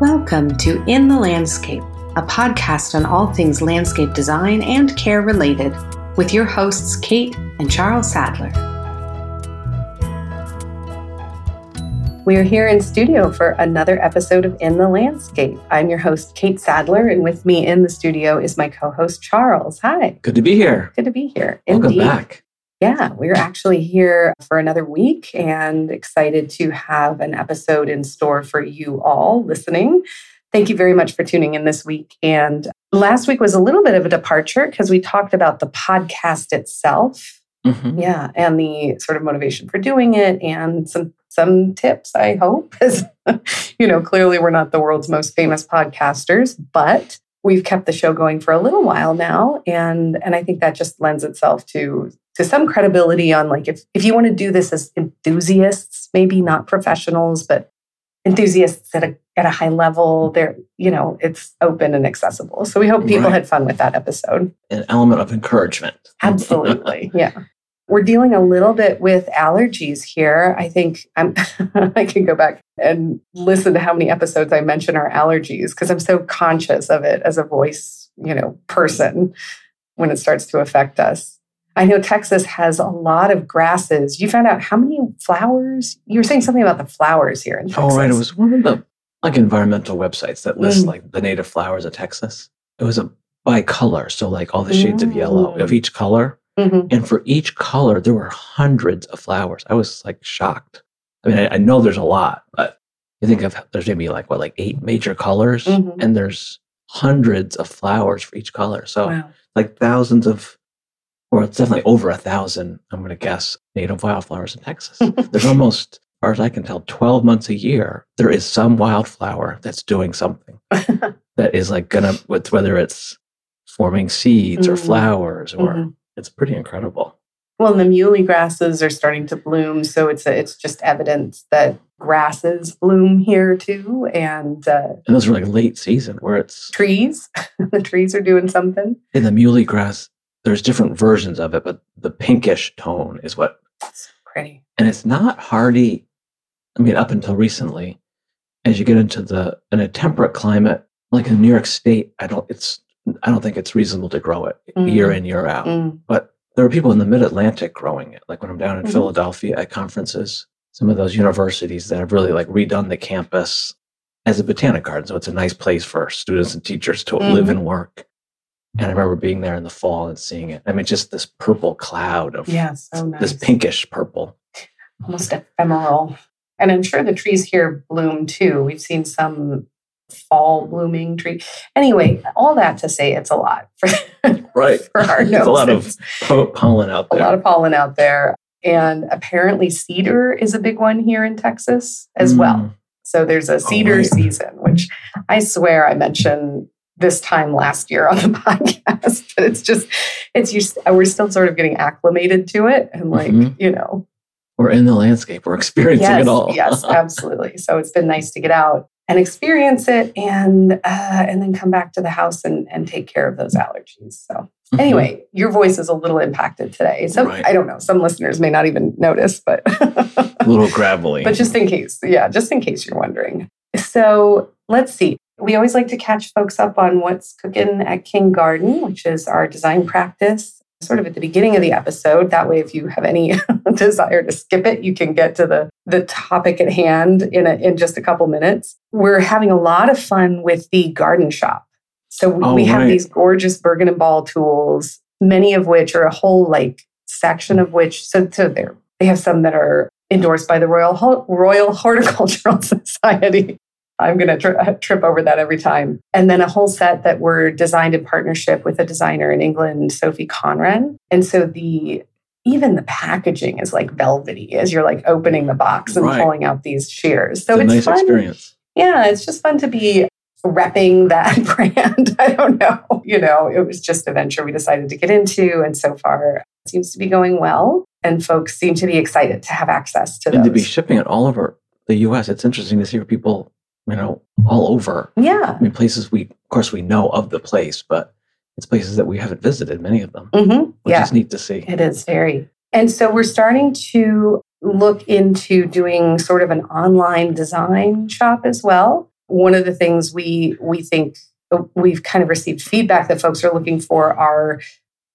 Welcome to In the Landscape, a podcast on all things landscape design and care related, with your hosts Kate and Charles Sadler. We are here in studio for another episode of In the Landscape. I'm your host, Kate Sadler, and with me in the studio is my co host, Charles. Hi. Good to be here. Good to be here. Welcome Indeed. back. Yeah, we're actually here for another week and excited to have an episode in store for you all listening. Thank you very much for tuning in this week. And last week was a little bit of a departure because we talked about the podcast itself. Mhm. Yeah, and the sort of motivation for doing it and some some tips, I hope. As you know, clearly we're not the world's most famous podcasters, but we've kept the show going for a little while now and and I think that just lends itself to to some credibility on like if if you want to do this as enthusiasts, maybe not professionals, but enthusiasts at a at a high level, they're you know it's open and accessible. So we hope people Right. had fun with that episode. An element of encouragement. Absolutely. yeah. We're dealing a little bit with allergies here. I think I'm I can go back and listen to how many episodes I mention our allergies because I'm so conscious of it as a voice, you know, person when it starts to affect us. I know Texas has a lot of grasses. You found out how many flowers? You were saying something about the flowers here in Texas. oh, right. It was one of the like environmental websites that lists Mm. like the native flowers of Texas. It was a by color, so like all the shades of yellow Mm. of each color, Mhm. and for each color there were hundreds of flowers. I was like shocked. I mean, I, I know there's a lot, but you think of there's maybe like what like eight major colors, Mhm. and there's hundreds of flowers for each color. So Wow. like thousands of, or it's definitely over a thousand, I'm going to guess, native wildflowers in Texas. There's almost, as far as I can tell, 12 months a year, there is some wildflower that's doing something that is like going to, whether it's forming seeds or Mm. flowers, or Mhm. it's pretty incredible. Well, and the muhly grasses are starting to bloom, so it's a, it's just evidence that grasses bloom here too, and uh, And those are like late season where it's trees. the trees are doing something. in the muhly grass, there's different versions of it, but the pinkish tone is what That's pretty. and it's not hardy i mean up until recently as you get into the in a temperate climate like in new york state i don't it's i don't think it's reasonable to grow it year Mm. in year out Mm. but there are people in the mid-atlantic growing it like when i'm down in Mhm. philadelphia at conferences some of those universities that have really like redone the campus as a botanic garden so it's a nice place for students and teachers to live Mhm. and work and i remember being there in the fall and seeing it i mean just this purple cloud of Yeah, so nice. this pinkish purple almost ephemeral. And I'm sure the trees here bloom too. We've seen some fall blooming tree. Anyway, all that to say, it's a lot for, Right. for our There's a lot of po- pollen out there. a lot of pollen out there. And apparently, cedar is a big one here in Texas as well. Mm. So there's a cedar right. season, which I swear I mentioned this time last year on the podcast, but it's just, it's just, we're still sort of getting acclimated to it. And like, Mhm. you know, We're in the landscape. We're experiencing yes, it all. yes, absolutely. So it's been nice to get out and experience it and, uh, and then come back to the house and, and take care of those allergies. So Mhm. anyway, your voice is a little impacted today. So Right. I don't know. Some listeners may not even notice, but a little gravelly. but just in case, yeah, just in case you're wondering. So let's see. We always like to catch folks up on what's cooking at King Garden, which is our design practice, sort of at the beginning of the episode. That way, if you have any desire to skip it, you can get to the the topic at hand in a, in just a couple minutes. We're having a lot of fun with the garden shop. So we, Oh, we have right. these gorgeous Burgon and Ball tools, many of which are a whole like section of which so so they're they have some that are endorsed by the Royal Royal Horticultural Society. I'm going to tri- trip over that every time. And then a whole set that were designed in partnership with a designer in England, Sophie Conran. And so the even the packaging is like velvety as you're like opening the box and Right. pulling out these shears. So it's a it's nice fun. experience. Yeah, it's just fun to be repping that brand. I don't know. You know, it was just a venture we decided to get into. And so far, it seems to be going well. And folks seem to be excited to have access to And those. to be shipping it all over the US, it's interesting to see where people, you know, all over. yeah. I mean, places we, of course, we know of the place, but it's places that we haven't visited, many of them, hmm which Yeah. is neat to see. It is very. And so we're starting to look into doing sort of an online design shop as well. one of the things we we think uh, we've kind of received feedback that folks are looking for are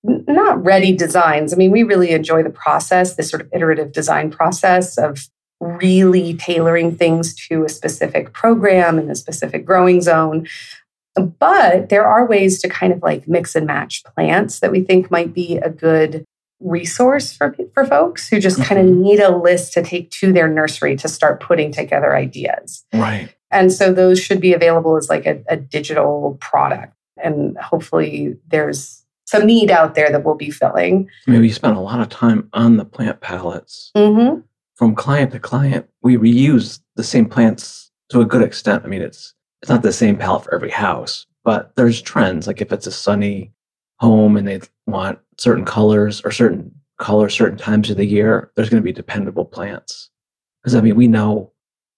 not ready designs. I mean, we really enjoy the process, this sort of iterative design process of really tailoring things to a specific program and a specific growing zone. But there are ways to kind of like mix and match plants that we think might be a good resource for, for folks who just kind of mm-hmm. need a list to take to their nursery to start putting together ideas. Right. And so those should be available as like a, a digital product. And hopefully there's some need out there that we'll be filling. Maybe you spent a lot of time on the plant palettes. Mm-hmm. From client to client, we reuse the same plants to a good extent. I mean, it's it's not the same palette for every house, but there's trends. Like if it's a sunny home and they want certain colors or certain colors certain times of the year, there's going to be dependable plants. Because I mean, we know.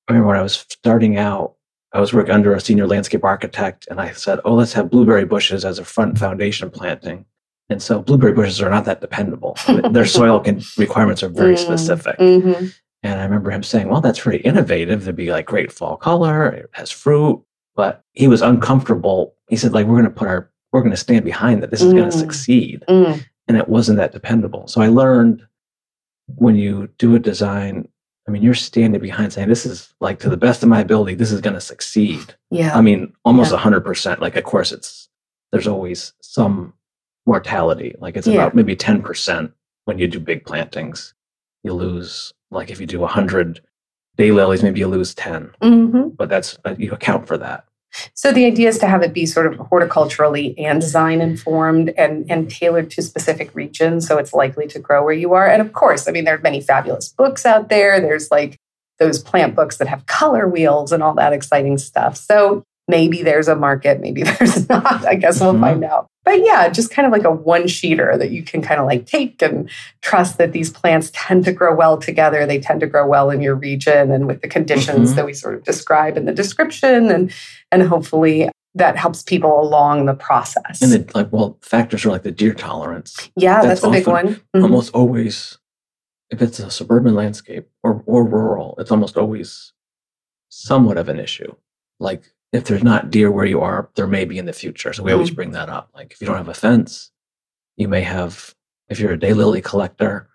I remember when I was starting out, I was working under a senior landscape architect, and I said, "Oh, let's have blueberry bushes as a front foundation planting." And so, blueberry bushes are not that dependable. Their soil can, requirements are very mm, specific. Mm-hmm. And I remember him saying, "Well, that's pretty innovative. There'd be like great fall color. It has fruit." But he was uncomfortable. He said, "Like we're going to put our we're going to stand behind that. This is mm. going to succeed." Mm. And it wasn't that dependable. So I learned when you do a design I mean, you're standing behind saying, this is like to the best of my ability, this is going to succeed. Yeah. I mean, almost yeah. 100%. Like, of course, it's, there's always some mortality. Like, it's yeah. about maybe 10% when you do big plantings. You lose, like, if you do 100 daylilies, maybe you lose 10. Mm-hmm. But that's, uh, you account for that. So the idea is to have it be sort of horticulturally and design informed and, and tailored to specific regions. So it's likely to grow where you are. And of course, I mean, there are many fabulous books out there. There's like those plant books that have color wheels and all that exciting stuff. So maybe there's a market, maybe there's not. I guess we'll mm-hmm. find out. But yeah, just kind of like a one sheeter that you can kind of like take and trust that these plants tend to grow well together. They tend to grow well in your region and with the conditions mm-hmm. that we sort of describe in the description. And and hopefully that helps people along the process. And the, like, well, factors are like the deer tolerance. Yeah, that's, that's a big one. Mm-hmm. Almost always, if it's a suburban landscape or, or rural, it's almost always somewhat of an issue. Like if there's not deer where you are, there may be in the future. So we always mm-hmm. bring that up. Like if you don't have a fence, you may have, if you're a daylily collector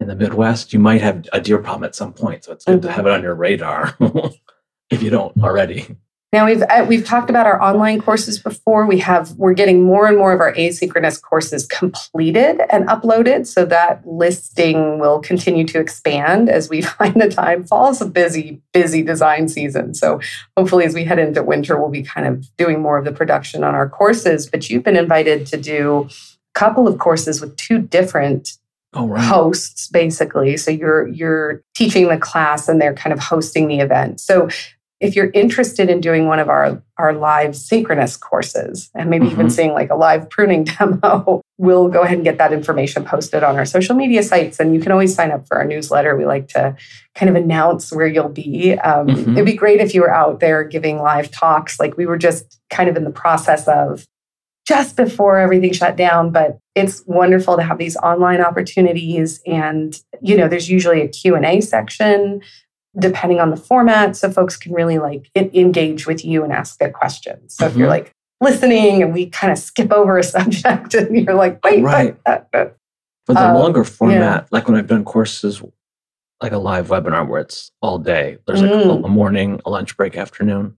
in the Midwest, you might have a deer problem at some point. So it's good mm-hmm. to have it on your radar if you don't already. Now we've uh, we've talked about our online courses before. We have we're getting more and more of our asynchronous courses completed and uploaded, so that listing will continue to expand as we find the time. Fall's a busy busy design season, so hopefully as we head into winter, we'll be kind of doing more of the production on our courses. But you've been invited to do a couple of courses with two different Oh, right. hosts basically so you're you're teaching the class and they're kind of hosting the event so if you're interested in doing one of our, our live synchronous courses and maybe mm-hmm. even seeing like a live pruning demo, we'll go ahead and get that information posted on our social media sites. And you can always sign up for our newsletter. We like to kind of announce where you'll be. Um, mm-hmm. It'd be great if you were out there giving live talks. Like we were just kind of in the process of just before everything shut down but it's wonderful to have these online opportunities and you know there's usually a q&a section depending on the format so folks can really like engage with you and ask good questions so mm-hmm. if you're mm-hmm. like listening and we kind of skip over a subject and you're like wait right but, uh, for the um, longer format yeah. like when i've done courses like a live webinar where it's all day there's like mm. a, a morning a lunch break afternoon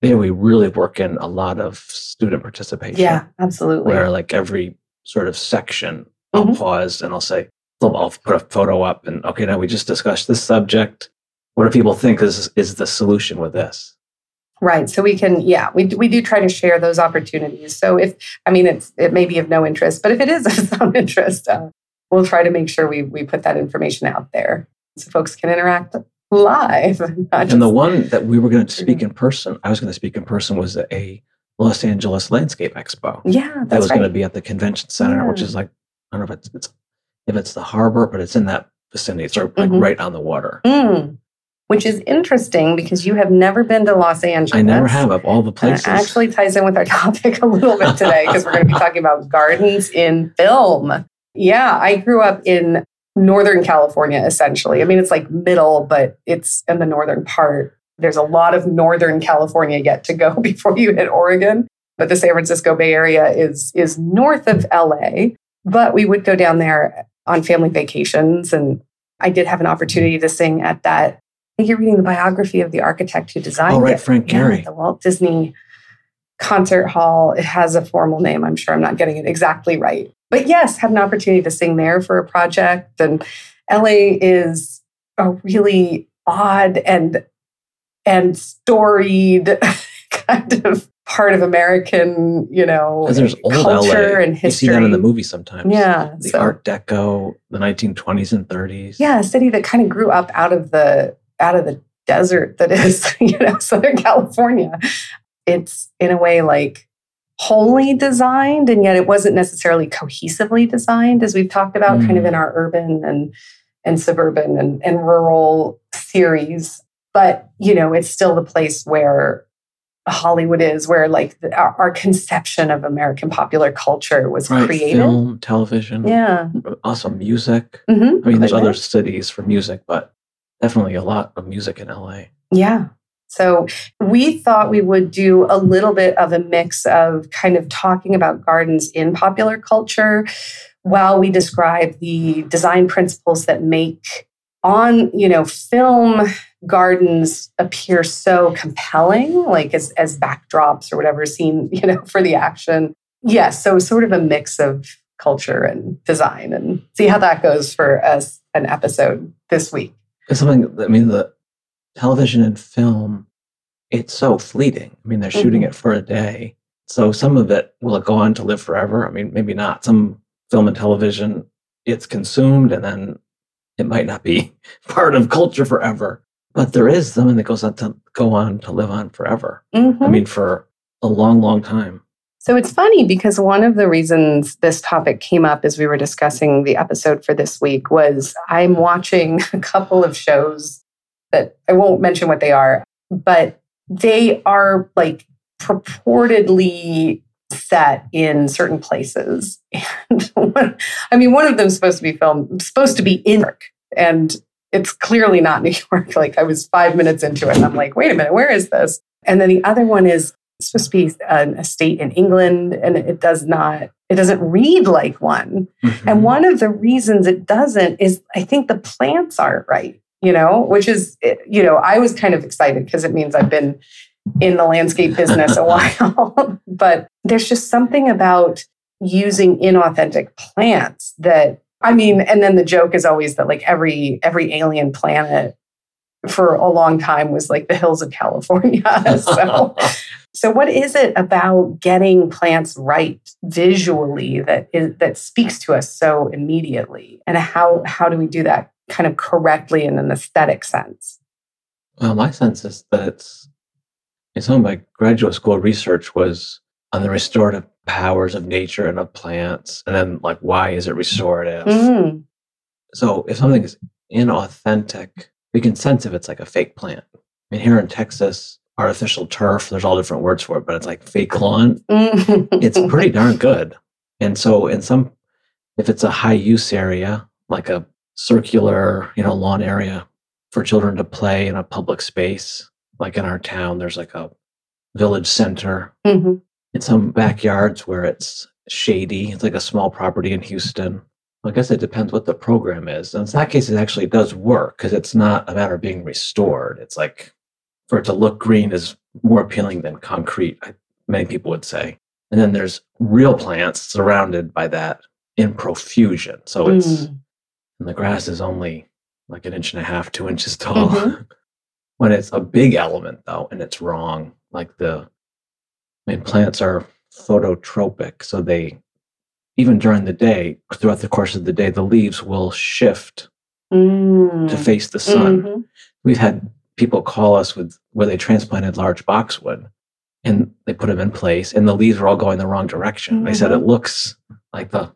there we really work in a lot of student participation yeah absolutely where like every sort of section i'll mm-hmm. pause and i'll say I'll put a photo up and okay, now we just discussed this subject what do people think is is the solution with this? Right so we can yeah we, we do try to share those opportunities. So if i mean it's it may be of no interest but if it is of some interest uh, we'll try to make sure we we put that information out there so folks can interact live and the one that we were going to speak in person i was going to speak in person was a los angeles landscape expo. Yeah that was right. going to be at the convention center yeah. which is like i don't know if it's, it's if it's the harbor but it's in that vicinity. It's like mm-hmm. right on the water. Mm which is interesting because you have never been to Los Angeles. I never have of all the places. And actually ties in with our topic a little bit today because we're going to be talking about gardens in film. Yeah, I grew up in Northern California essentially. I mean, it's like middle, but it's in the northern part. there's a lot of Northern California yet to go before you hit Oregon. But the San Francisco Bay Area is, is north of LA. But we would go down there on family vacations. And I did have an opportunity to sing at that. I think you're reading the biography of the architect who designed Oh, right, it. Frank Yeah, Gehry. the Walt Disney Concert Hall. It has a formal name. I'm sure I'm not getting it exactly right. But yes, had an opportunity to sing there for a project. And LA is a really odd and and storied kind of part of American, you know, there's old culture LA. and history. You see that in the movie sometimes. Yeah, The so- Art Deco, the 1920s and 30s. Yeah, a city that kind of grew up out of the out of the desert that is, you know, Southern California. It's in a way like wholly designed, and yet it wasn't necessarily cohesively designed, as we've talked about, kind of Mm. in our urban and and suburban and, and rural series. But you know, it's still the place where Hollywood is, where like the, our, our conception of American popular culture was Right, created. film, television, Yeah. also music. hmm I mean, there's other cities for music, but definitely a lot of music in LA. Yeah. So we thought we would do a little bit of a mix of kind of talking about gardens in popular culture while we describe the design principles that make on, you know, film gardens appear so compelling, like as, as backdrops or whatever scene, you know, for the action. Yes. so sort of a mix of culture and design and see how that goes for us an episode this week. It's something, I mean, the television and film, it's so fleeting. I mean, they're shooting Mhm. it for a day. So some of it will it go on to live forever? I mean, maybe not. Some film and television, it's consumed and then it might not be part of culture forever. But there is something that goes on to go on to live on forever. I Mhm. mean, for a long, long time. So it's funny because one of the reasons this topic came up as we were discussing the episode for this week was I'm watching a couple of shows that I won't mention what they are, but they are like purportedly set in certain places. And one, I mean, one of them is supposed to be filmed, supposed to be in New York, and it's clearly not New York. Like I was five minutes into it, and I'm like, wait a minute, where is this? And then the other one is it's supposed to be an estate in England, and it does not. It doesn't read like one. Mm-hmm. And one of the reasons it doesn't is I think the plants aren't right. You know, which is you know I was kind of excited because it means I've been in the landscape business a while. but there's just something about using inauthentic plants that I mean, and then the joke is always that like every every alien planet for a long time was like the hills of California. so so what is it about getting plants right visually that is that speaks to us so immediately? And how how do we do that kind of correctly in an aesthetic sense? Well, my sense is that it's, in some of my graduate school research was on the restorative powers of nature and of plants, and then like why is it restorative? Mm, So if something is inauthentic, we can sense if it's like a fake plant. I mean, here in Texas, artificial turf, there's all different words for it, but it's like fake lawn. It's pretty darn good. And so in some, if it's a high use area, like a circular, you know, lawn area for children to play in a public space, like in our town, there's like a village center. Mhm. In some backyards where it's shady, it's like a small property in Houston. I guess it depends what the program is. And in that case, it actually does work because it's not a matter of being restored. It's like for it to look green is more appealing than concrete, I, many people would say. And then there's real plants surrounded by that in profusion. So it's, Mm. and the grass is only like an inch and a half, two inches tall. Mhm. when it's a big element, though, and it's wrong, like the, I mean, plants are phototropic. So they, even during the day, throughout the course of the day, the leaves will shift Mm. to face the sun. Mhm. We've had people call us with where they transplanted large boxwood and they put them in place and the leaves are all going the wrong direction. They said it looks like the,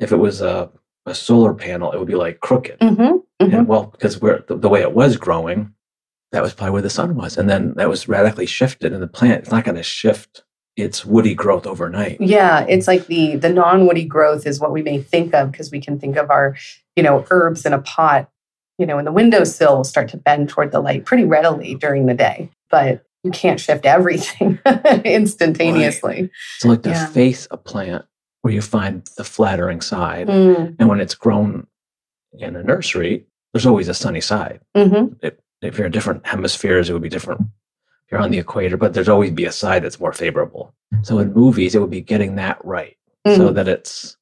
if it was a, a solar panel, it would be like crooked. Mhm. Mhm. And well, because we're, the, the way it was growing, that was probably where the sun was. And then that was radically shifted and the plant, it's not going to shift its woody growth overnight. Yeah, it's like the the non-woody growth is what we may think of because we can think of our, you know, herbs in a pot you know, and the windowsill will start to bend toward the light pretty readily during the day. But you can't shift everything instantaneously. Right. So, like the yeah. face a plant where you find the flattering side, mm. and when it's grown in a nursery, there's always a sunny side. Mm-hmm. It, if you're in different hemispheres, it would be different. You're on the equator, but there's always be a side that's more favorable. So in movies, it would be getting that right mm. so that it's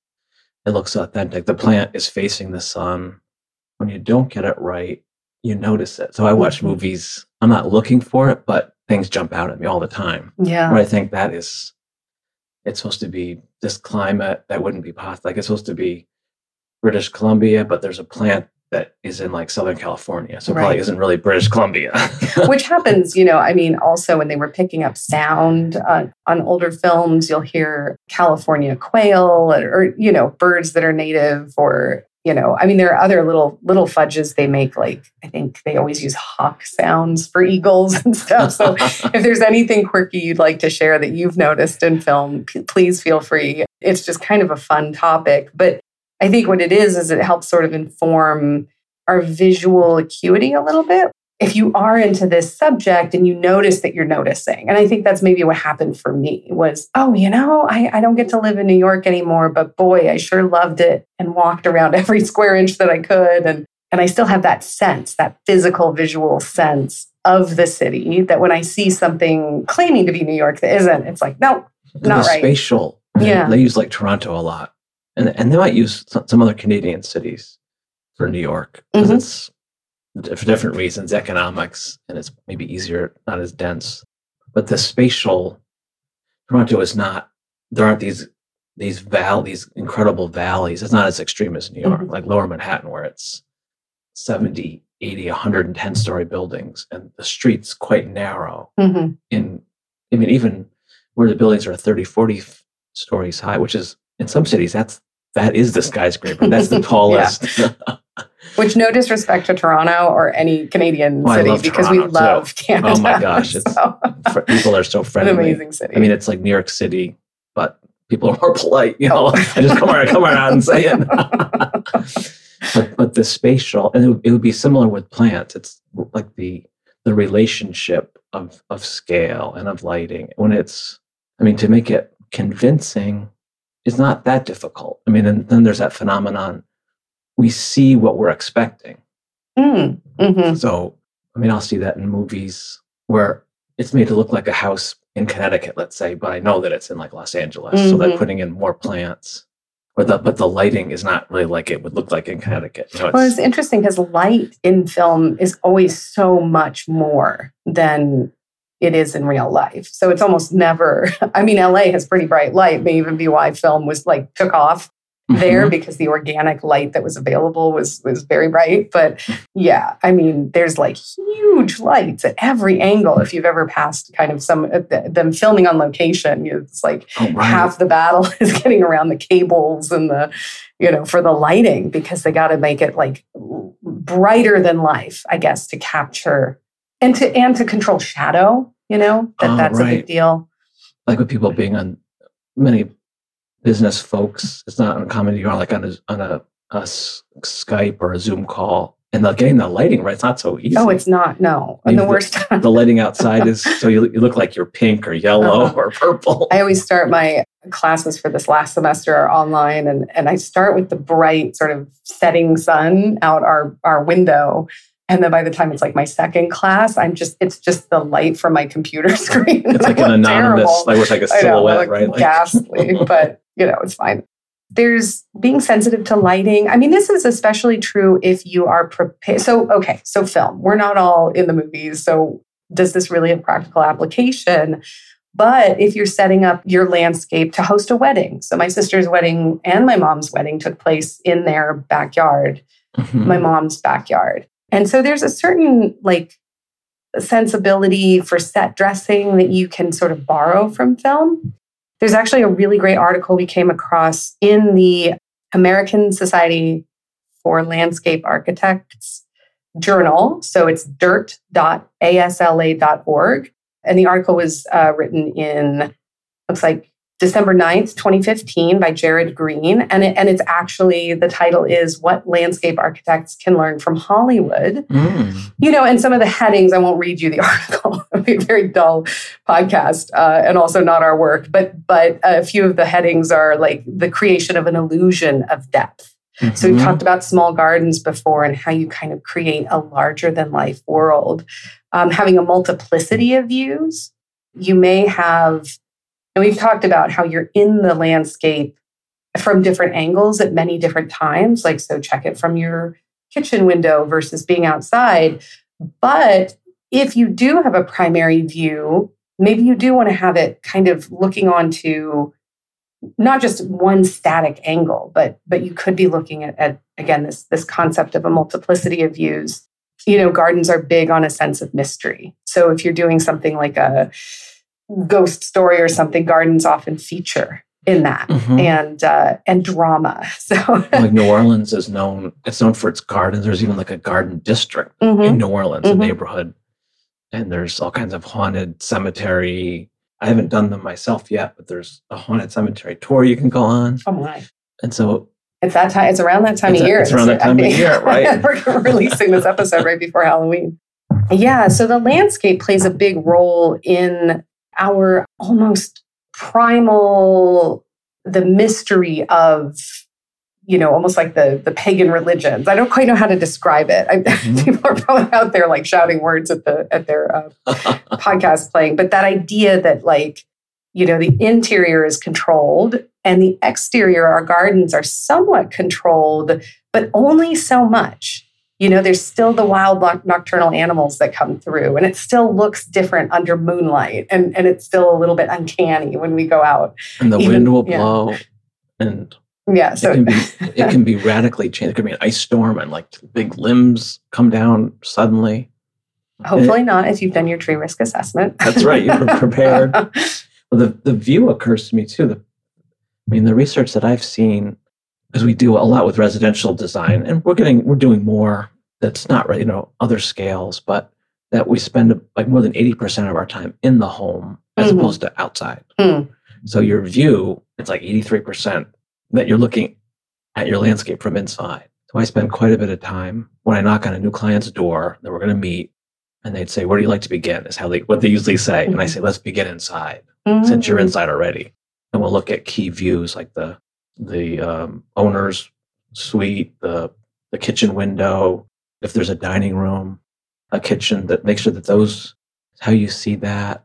it looks authentic. The plant is facing the sun. When you don't get it right, you notice it. So I watch mm-hmm. movies. I'm not looking for it, but things jump out at me all the time. Yeah. Where I think that is, it's supposed to be this climate that wouldn't be possible. Like it's supposed to be British Columbia, but there's a plant that is in like Southern California. So right. probably isn't really British Columbia. Which happens, you know, I mean, also when they were picking up sound uh, on older films, you'll hear California quail or, or, you know, birds that are native or, you know, I mean, there are other little little fudges they make. Like I think they always use hawk sounds for eagles and stuff. So if there's anything quirky you'd like to share that you've noticed in film, p- please feel free. It's just kind of a fun topic, but I think what it is, is it helps sort of inform our visual acuity a little bit. If you are into this subject and you notice that you're noticing, and I think that's maybe what happened for me was, oh, you know, I, I don't get to live in New York anymore, but boy, I sure loved it and walked around every square inch that I could. And, and I still have that sense, that physical, visual sense of the city that when I see something claiming to be New York that isn't, it's like, no, not right. Spatial. Yeah. They use like Toronto a lot and and they might use some other Canadian cities for New York because mm-hmm. it's for different reasons, economics, and it's maybe easier, not as dense. But the spatial Toronto is not. There aren't these these val these incredible valleys. It's not as extreme as New York, mm-hmm. like Lower Manhattan, where it's 70, 80, 110 story buildings, and the streets quite narrow. Mm-hmm. In I mean, even where the buildings are 30, 40 stories high, which is in some cities that's that is the skyscraper. That's the tallest. Which no disrespect to Toronto or any Canadian oh, city because Toronto we love. Canada. Oh my gosh, so. people are so friendly. An amazing city. I mean, it's like New York City, but people are more polite. You know, oh. I just come around, come around and say it. but but the spatial, and it would, it would be similar with plants. It's like the the relationship of of scale and of lighting when it's. I mean, to make it convincing is not that difficult. I mean, and then there's that phenomenon. We see what we're expecting. Mm, mm-hmm. So, I mean, I'll see that in movies where it's made to look like a house in Connecticut, let's say, but I know that it's in like Los Angeles. Mm-hmm. So they're mm-hmm. putting in more plants. Or the, but the lighting is not really like it would look like in Connecticut. You know, it's, well, it's interesting because light in film is always so much more than it is in real life. So it's almost never, I mean, LA has pretty bright light, may even be why film was like took off mm-hmm. there because the organic light that was available was was very bright. But yeah, I mean, there's like huge lights at every angle. If you've ever passed kind of some them filming on location, it's like oh, right. half the battle is getting around the cables and the, you know, for the lighting because they got to make it like brighter than life, I guess, to capture and to and to control shadow you know that oh, that's right. a big deal. Like with people being on many business folks it's not uncommon you're like on a on a, a skype or a zoom call and the, getting the lighting right it's not so easy. Oh it's not no. And the, the worst the lighting outside is so you, you, look like you're pink or yellow uh-huh. or purple. I always start my classes for this last semester are online and, and i start with the bright sort of setting sun out our, our window and then by the time it's like my second class, I'm just, it's just the light from my computer screen. It's like an anonymous, terrible. like, it's like a silhouette, know, right? Like, ghastly, but you know, it's fine. There's being sensitive to lighting. I mean, this is especially true if you are prepared. So, okay, so film, we're not all in the movies. So, does this really have practical application? But if you're setting up your landscape to host a wedding, so my sister's wedding and my mom's wedding took place in their backyard, mm-hmm. my mom's backyard. And so there's a certain like sensibility for set dressing that you can sort of borrow from film. There's actually a really great article we came across in the American Society for Landscape Architects journal. So it's dirt.asla.org. And the article was uh, written in, looks like December 9th, 2015 by Jared Green. And, it, and it's actually, the title is What Landscape Architects Can Learn from Hollywood. Mm. You know, and some of the headings, I won't read you the article. It'll be a very dull podcast uh, and also not our work. But, but a few of the headings are like the creation of an illusion of depth. Mm-hmm. So we've mm-hmm. talked about small gardens before and how you kind of create a larger than life world. Um, having a multiplicity of views. You may have and we've talked about how you're in the landscape from different angles at many different times. Like, so check it from your kitchen window versus being outside. But if you do have a primary view, maybe you do want to have it kind of looking onto not just one static angle, but but you could be looking at, at again this this concept of a multiplicity of views. You know, gardens are big on a sense of mystery. So if you're doing something like a ghost story or something, gardens often feature in that mm-hmm. and uh, and drama. So like New Orleans is known it's known for its gardens. There's even like a garden district mm-hmm. in New Orleans, mm-hmm. a neighborhood. And there's all kinds of haunted cemetery. I haven't done them myself yet, but there's a haunted cemetery tour you can go on. Oh my. And so it's that time it's around that time of a, year. It's around that time of year, right? We're releasing this episode right before Halloween. Yeah, so the landscape plays a big role in our almost primal, the mystery of you know, almost like the the pagan religions. I don't quite know how to describe it. I, mm-hmm. People are probably out there like shouting words at the at their uh, podcast playing, but that idea that like you know the interior is controlled and the exterior, our gardens are somewhat controlled, but only so much you know, there's still the wild nocturnal animals that come through, and it still looks different under moonlight, and, and it's still a little bit uncanny when we go out. And the Even, wind will blow, and yeah, so it can, be, it can be radically changed. It could be an ice storm, and like big limbs come down suddenly. Hopefully it, not, if you've done your tree risk assessment. That's right, you're prepared. well, the the view occurs to me too. The, I mean, the research that I've seen because we do a lot with residential design and we're getting we're doing more that's not you know other scales but that we spend like more than 80% of our time in the home as mm-hmm. opposed to outside mm. so your view it's like 83% that you're looking at your landscape from inside so i spend quite a bit of time when i knock on a new client's door that we're going to meet and they'd say where do you like to begin is how they what they usually say and i say let's begin inside mm-hmm. since you're mm. inside already and we'll look at key views like the the um, owner's suite the the kitchen window if there's a dining room, a kitchen, that make sure that those how you see that.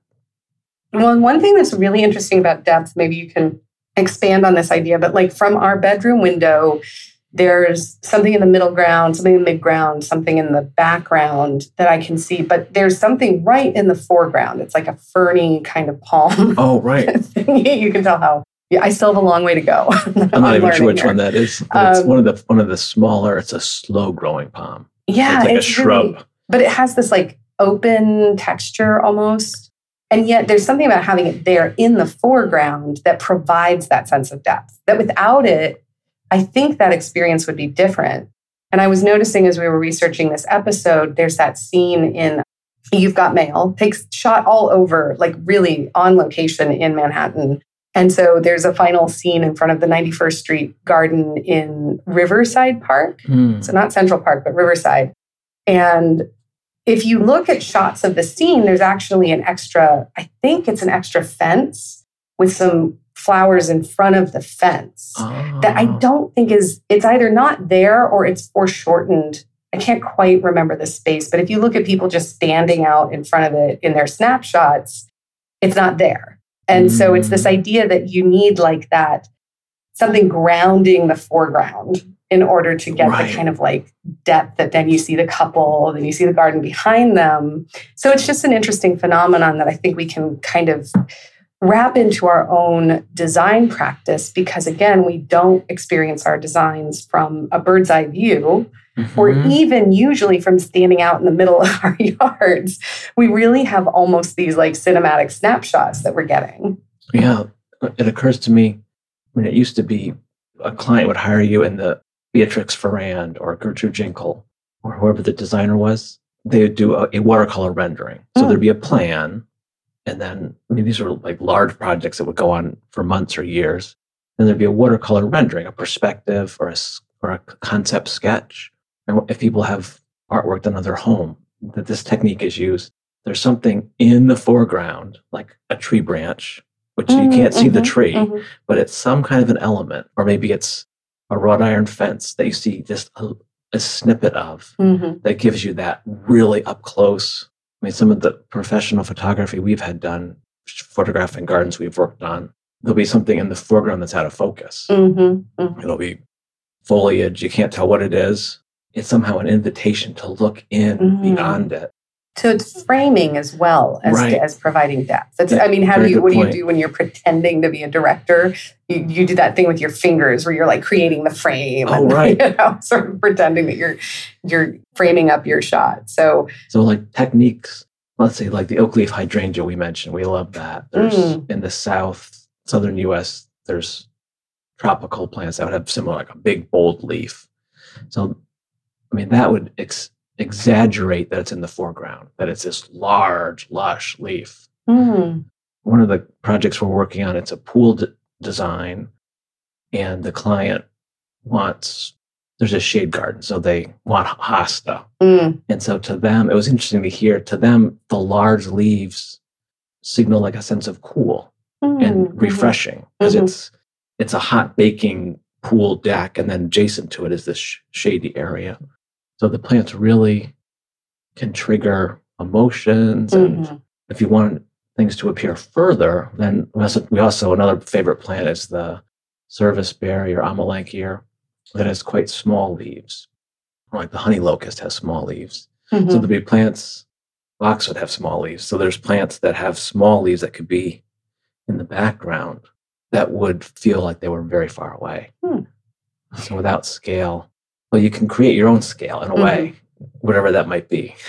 Well, one thing that's really interesting about depth, maybe you can expand on this idea, but like from our bedroom window, there's something in the middle ground, something in the mid ground, something in the background that I can see, but there's something right in the foreground. It's like a ferny kind of palm. Oh, right. you can tell how yeah, I still have a long way to go. I'm not even sure which here. one that is. Um, it's one of the one of the smaller. It's a slow growing palm. Yeah, it's like it's a shrub. Really, but it has this like open texture almost. And yet there's something about having it there in the foreground that provides that sense of depth. That without it, I think that experience would be different. And I was noticing as we were researching this episode, there's that scene in You've Got Mail, takes shot all over, like really on location in Manhattan. And so there's a final scene in front of the 91st Street Garden in Riverside Park. Mm. So not Central Park, but Riverside. And if you look at shots of the scene, there's actually an extra, I think it's an extra fence with some flowers in front of the fence oh. that I ah. don't think is, it's either not there or it's foreshortened. I can't quite remember the space, but if you look at people just standing out in front of it in their snapshots, it's not there. And so it's this idea that you need like that something grounding the foreground in order to get right. the kind of like depth that then you see the couple, then you see the garden behind them. So it's just an interesting phenomenon that I think we can kind of wrap into our own design practice because again, we don't experience our designs from a bird's eye view mm-hmm. or even usually from standing out in the middle of our yards. We really have almost these like cinematic snapshots that we're getting. Yeah. It occurs to me, I mean, it used to be a client would hire you in the Beatrix Farrand or Gertrude Jekyll or whoever the designer was. They would do a, a watercolor rendering. So mm. there'd be a plan And then, I mean, these were like large projects that would go on for months or years. Then there'd be a watercolor rendering, a perspective or a, or a concept sketch. And if people have artwork done on their home, that this technique is used. There's something in the foreground, like a tree branch, which mm, you can't see mm-hmm, the tree, mm-hmm. but it's some kind of an element, or maybe it's a wrought iron fence that you see just a, a snippet of mm-hmm. that gives you that really up close. I mean, some of the professional photography we've had done, photographing gardens we've worked on, there'll be something in the foreground that's out of focus. Mm-hmm, mm-hmm. It'll be foliage, you can't tell what it is. It's somehow an invitation to look in mm-hmm. beyond it so it's framing as well as right. as providing depth. It's, yeah, I mean, how do you what point. do you do when you're pretending to be a director? You, you do that thing with your fingers where you're like creating the frame. Oh, and, right. You know, sort of pretending that you're you're framing up your shot. So so like techniques. Let's say like the oak leaf hydrangea we mentioned. We love that. There's mm. in the south southern U.S. There's tropical plants that would have similar like a big bold leaf. So I mean that would ex- exaggerate that it's in the foreground, that it's this large, lush leaf. Mm. One of the projects we're working on, it's a pool d- design, and the client wants there's a shade garden, so they want hosta. Mm. And so to them, it was interesting to hear. To them, the large leaves signal like a sense of cool mm. and mm-hmm. refreshing because mm-hmm. it's it's a hot baking pool deck, and then adjacent to it is this sh- shady area. So the plants really can trigger emotions. Mm-hmm. And if you want things to appear further, then we also, we also another favorite plant is the service serviceberry or amelanchier that has quite small leaves. Like the honey locust has small leaves. Mm-hmm. So there'll be plants, boxwood have small leaves. So there's plants that have small leaves that could be in the background that would feel like they were very far away. Hmm. So without scale, well, you can create your own scale in a mm-hmm. way, whatever that might be.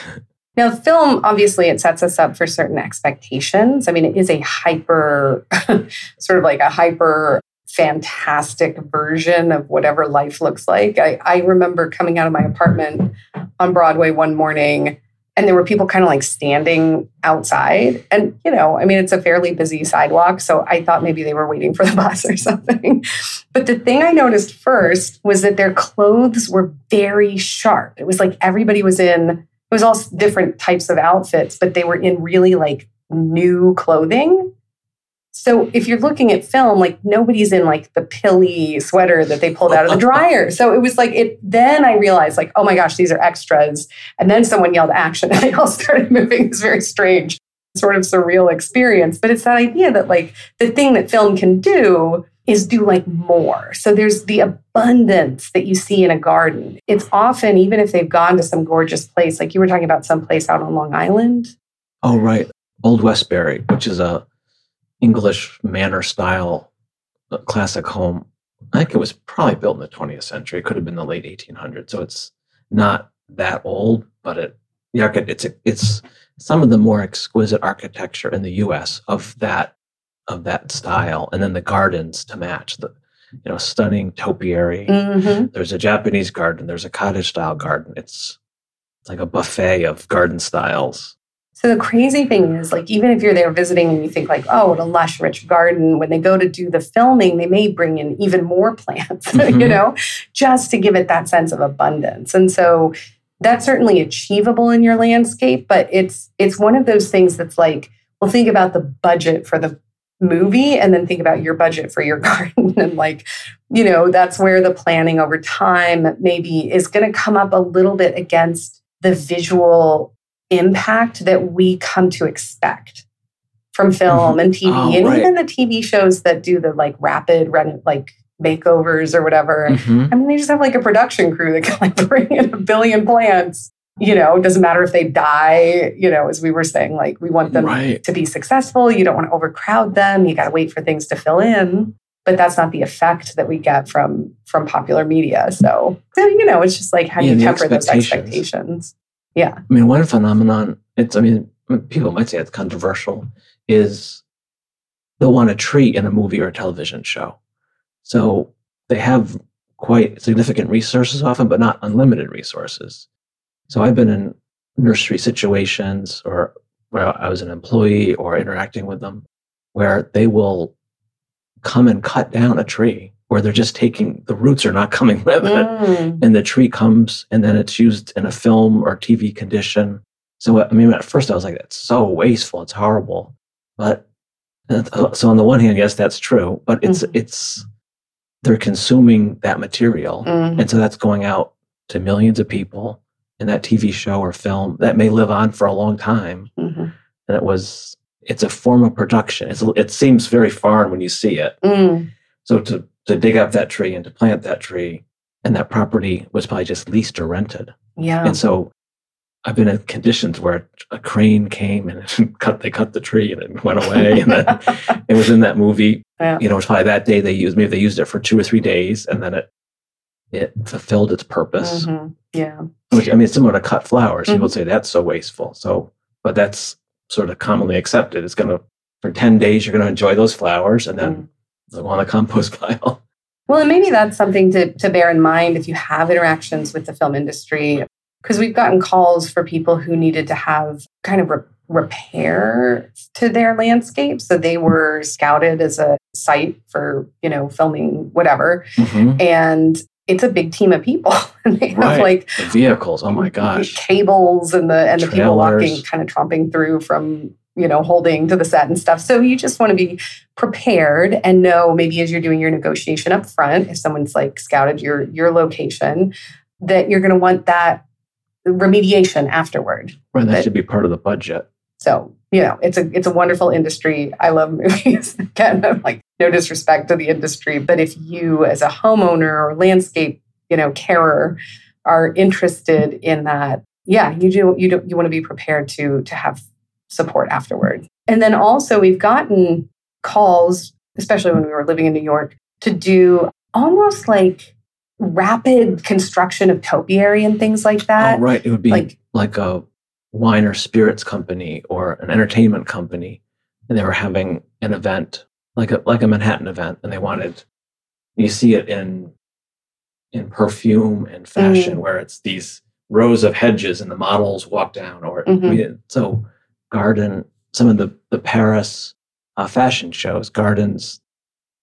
Now, film, obviously, it sets us up for certain expectations. I mean, it is a hyper, sort of like a hyper fantastic version of whatever life looks like. I, I remember coming out of my apartment on Broadway one morning and there were people kind of like standing outside. And you know i mean it's a fairly busy sidewalk so i thought maybe they were waiting for the bus or something. But the thing i noticed first was that their clothes were very sharp. It was like everybody was in it was all different types of outfits but they were in really like new clothing so if you're looking at film, like nobody's in like the pilly sweater that they pulled out of the dryer. So it was like it then I realized like, oh my gosh, these are extras. And then someone yelled action and they all started moving. It's very strange, sort of surreal experience. But it's that idea that like the thing that film can do is do like more. So there's the abundance that you see in a garden. It's often, even if they've gone to some gorgeous place, like you were talking about some place out on Long Island. Oh, right. Old Westbury, which is a English manor style uh, classic home. I think it was probably built in the 20th century. It could have been the late 1800s. So it's not that old, but it it's it's some of the more exquisite architecture in the U.S. of that of that style, and then the gardens to match the you know stunning topiary. Mm-hmm. There's a Japanese garden. There's a cottage style garden. It's like a buffet of garden styles. So the crazy thing is, like, even if you're there visiting and you think, like, oh, what a lush, rich garden, when they go to do the filming, they may bring in even more plants, mm-hmm. you know, just to give it that sense of abundance. And so that's certainly achievable in your landscape, but it's it's one of those things that's like, well, think about the budget for the movie and then think about your budget for your garden and like you know that's where the planning over time maybe is going to come up a little bit against the visual impact that we come to expect from film mm-hmm. and TV, oh, and right. even the TV shows that do the like rapid rent like makeovers or whatever. Mm-hmm. I mean, they just have like a production crew that can like bring in a billion plants. You know, it doesn't matter if they die. You know, as we were saying, like we want them right. to be successful. You don't want to overcrowd them. You got to wait for things to fill in. But that's not the effect that we get from from popular media. So you know, it's just like how do yeah, you temper those expectations? Yeah. I mean, one phenomenon, it's, I mean, people might say it's controversial, is they'll want a tree in a movie or a television show. So they have quite significant resources often, but not unlimited resources. So I've been in nursery situations or where I was an employee or interacting with them, where they will come and cut down a tree where they're just taking the roots are not coming with it. Mm. And the tree comes and then it's used in a film or TV condition. So, I mean, at first I was like, that's so wasteful. It's horrible. But uh, so on the one hand, yes, that's true, but it's, Mhm. it's, they're consuming that material. Mm. And so that's going out to millions of people in that TV show or film that may live on for a long time. Mhm. And it was, it's a form of production. It's, it seems very foreign when you see it. Mm. So to, to dig up that tree and to plant that tree, and that property was probably just leased or rented. Yeah. And so I've been in conditions where a crane came and cut, they cut the tree and it went away. And then it was in that movie, Yeah. you know, it's probably that day they used, maybe they used it for two or three days and then it, it fulfilled its purpose. Mhm. Yeah. Which I mean, it's similar to cut flowers. Mhm. People say that's so wasteful. So, but that's sort of commonly accepted. It's going to, for 10 days, you're going to enjoy those flowers and then Mm. On the compost pile. Well, and maybe that's something to, to bear in mind if you have interactions with the film industry, because we've gotten calls for people who needed to have kind of re- repair to their landscape. So they were scouted as a site for, you know, filming whatever. Mhm. And it's a big team of people. and they have Right. like The vehicles. Oh my gosh. cables and the and the people walking kind of tromping through from you know holding to the set and stuff. So you just want to be prepared and know maybe as you're doing your negotiation up front if someone's like scouted your your location that you're going to want that remediation afterward. Right, that that- should be part of the budget. so you know it's a it's a wonderful industry. I love movies. Again I'm like no disrespect to the industry but if you as a homeowner or landscape you know carer are interested in that yeah you do you do you want to be prepared to to have support afterward and then also we've gotten calls especially when we were living in new york to do almost like rapid construction of topiary and things like that oh, right. It would be like- like, a wine or spirits company or an entertainment company. And they were having an event, like a like a Manhattan event, and they wanted you see it in in perfume and fashion Mm. where it's these rows of hedges and the models walk down or Mhm. we, so garden some of the the paris uh, fashion shows gardens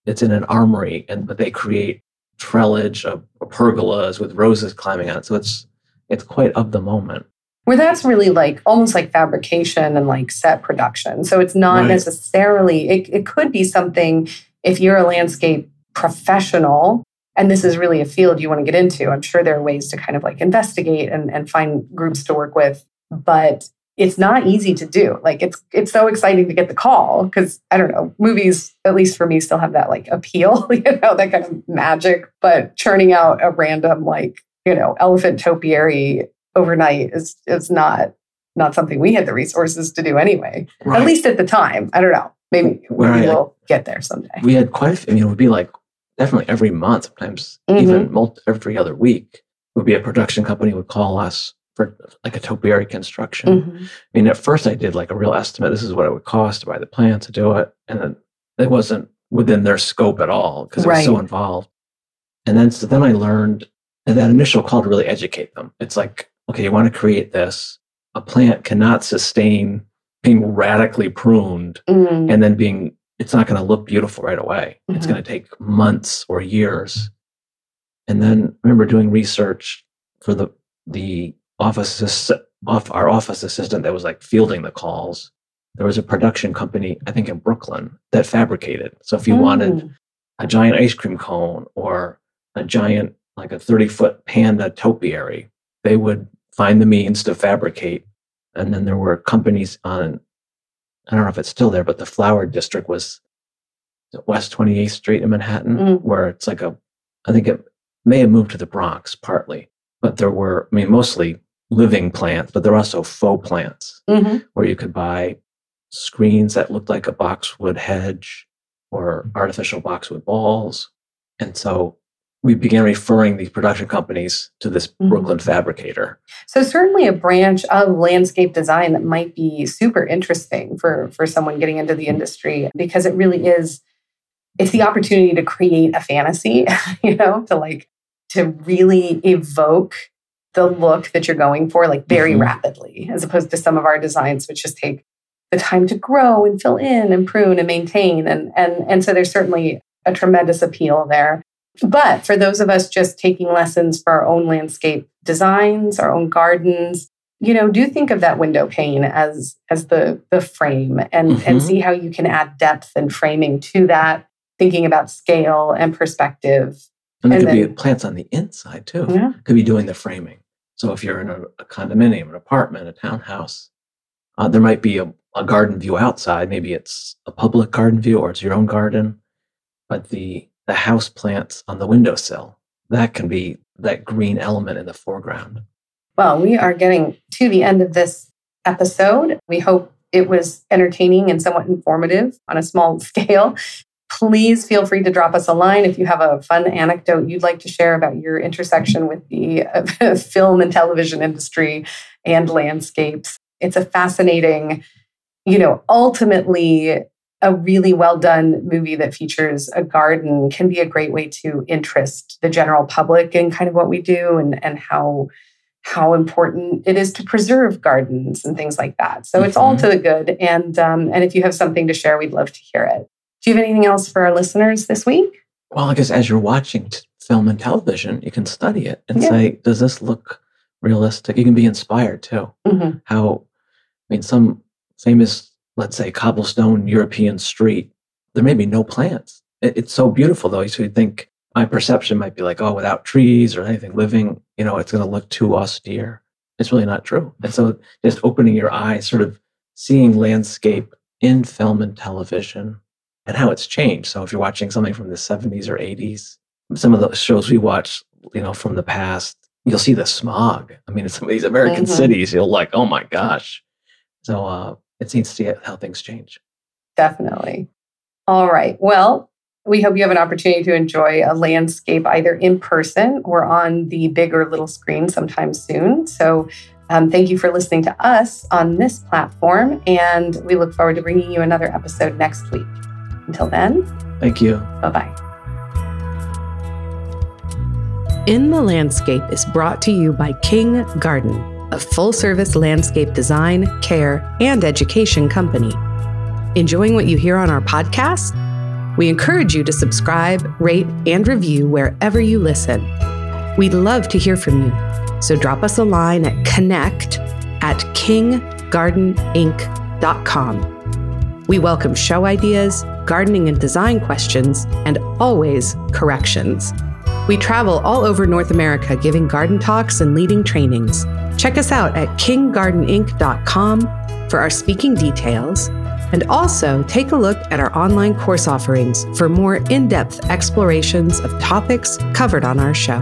it's in an armory and but they create treillage of, of pergolas with roses climbing on it so it's it's quite of the moment where that's really like almost like fabrication and like set production. So it's not Right. necessarily, it, it could be something if you're a landscape professional and this is really a field you want to get into. I'm sure there are ways to kind of like investigate and, and find groups to work with, but it's not easy to do. Like it's it's so exciting to get the call because I don't know, movies, at least for me, still have that like appeal, you know, that kind of magic. But churning out a random like, you know, elephant topiary overnight is is not not something we had the resources to do anyway. Right. At least at the time. I don't know. Maybe, Right. we'll get there someday. we had quite a few, I mean, it would be like definitely every month, sometimes Mhm. even multi, every other week would be a production company would call us for like a topiary construction. Mhm. I mean, at first I did like a real estimate. This is what it would cost to buy the plant to do it. And then it wasn't within their scope at all because it was so involved. And then, so then I learned and that initial call to really educate them. It's like, okay, you want to create this. A plant cannot sustain being radically pruned Mm. and then being it's not going to look beautiful right away it's Mhm. going to take months or years and then I remember doing research for the the office off our office assistant that was like fielding the calls there was a production company i think in brooklyn that fabricated so if you wanted Mm. a giant ice cream cone or a giant like a 30 foot panda topiary they would find the means to fabricate and then there were companies on i don't know if it's still there but the flower district was west 28th street in manhattan Mm. where it's like a i think it may have moved to the bronx partly but there were i mean mostly living plants but there are also faux plants Mhm. where you could buy screens that looked like a boxwood hedge or artificial boxwood balls. And so we began referring these production companies to this Mhm. Brooklyn fabricator. So certainly a branch of landscape design that might be super interesting for for someone getting into the industry because it really is it's the opportunity to create a fantasy, you know, to like to really evoke the look that you're going for like very Mhm. rapidly as opposed to some of our designs which just take the time to grow and fill in and prune and maintain. And, and, and so there's certainly a tremendous appeal there. But for those of us just taking lessons for our own landscape designs, our own gardens, you know, do think of that window pane as as the the frame and mm-hmm. and see how you can add depth and framing to that, thinking about scale and perspective. And there could then, be plants on the inside too. Yeah. Could be doing the framing. So if you're in a, a condominium, an apartment, a townhouse, uh, there might be a, a garden view outside. Maybe it's a public garden view or it's your own garden, but the the house plants on the windowsill that can be that green element in the foreground. Well, we are getting to the end of this episode. We hope it was entertaining and somewhat informative on a small scale. Please feel free to drop us a line if you have a fun anecdote you'd like to share about your intersection with the uh, film and television industry and landscapes. It's a fascinating, you know, ultimately a really well done movie that features a garden can be a great way to interest the general public in kind of what we do and, and how how important it is to preserve gardens and things like that. So mm-hmm. it's all mm-hmm. to the good. And um, and if you have something to share, we'd love to hear it. Do you have anything else for our listeners this week? Well, I guess as you're watching film and television, you can study it and yeah. say, does this look realistic? You can be inspired too. Mm-hmm. How, I mean, some famous, let's say, cobblestone European street, there may be no plants. It, it's so beautiful though. So you think, my perception might be like, oh, without trees or anything living, you know, it's going to look too austere. It's really not true. And so just opening your eyes, sort of seeing landscape in film and television and how it's changed. So if you're watching something from the 70s or 80s, some of the shows we watch, you know, from the past, you'll see the smog. I mean, in some of these American mm-hmm. cities, you'll like, oh my gosh. So uh, it's neat to see how things change. Definitely. All right. Well, we hope you have an opportunity to enjoy a landscape either in person or on the big or little screen sometime soon. So, um, thank you for listening to us on this platform, and we look forward to bringing you another episode next week. Until then, thank you. Bye bye. In the Landscape is brought to you by King Garden, a full service landscape design, care, and education company. Enjoying what you hear on our podcast? We encourage you to subscribe, rate, and review wherever you listen. We'd love to hear from you, so drop us a line at connect at kinggardeninc.com. We welcome show ideas, gardening and design questions, and always corrections. We travel all over North America giving garden talks and leading trainings. Check us out at kinggardeninc.com for our speaking details and also take a look at our online course offerings for more in depth explorations of topics covered on our show.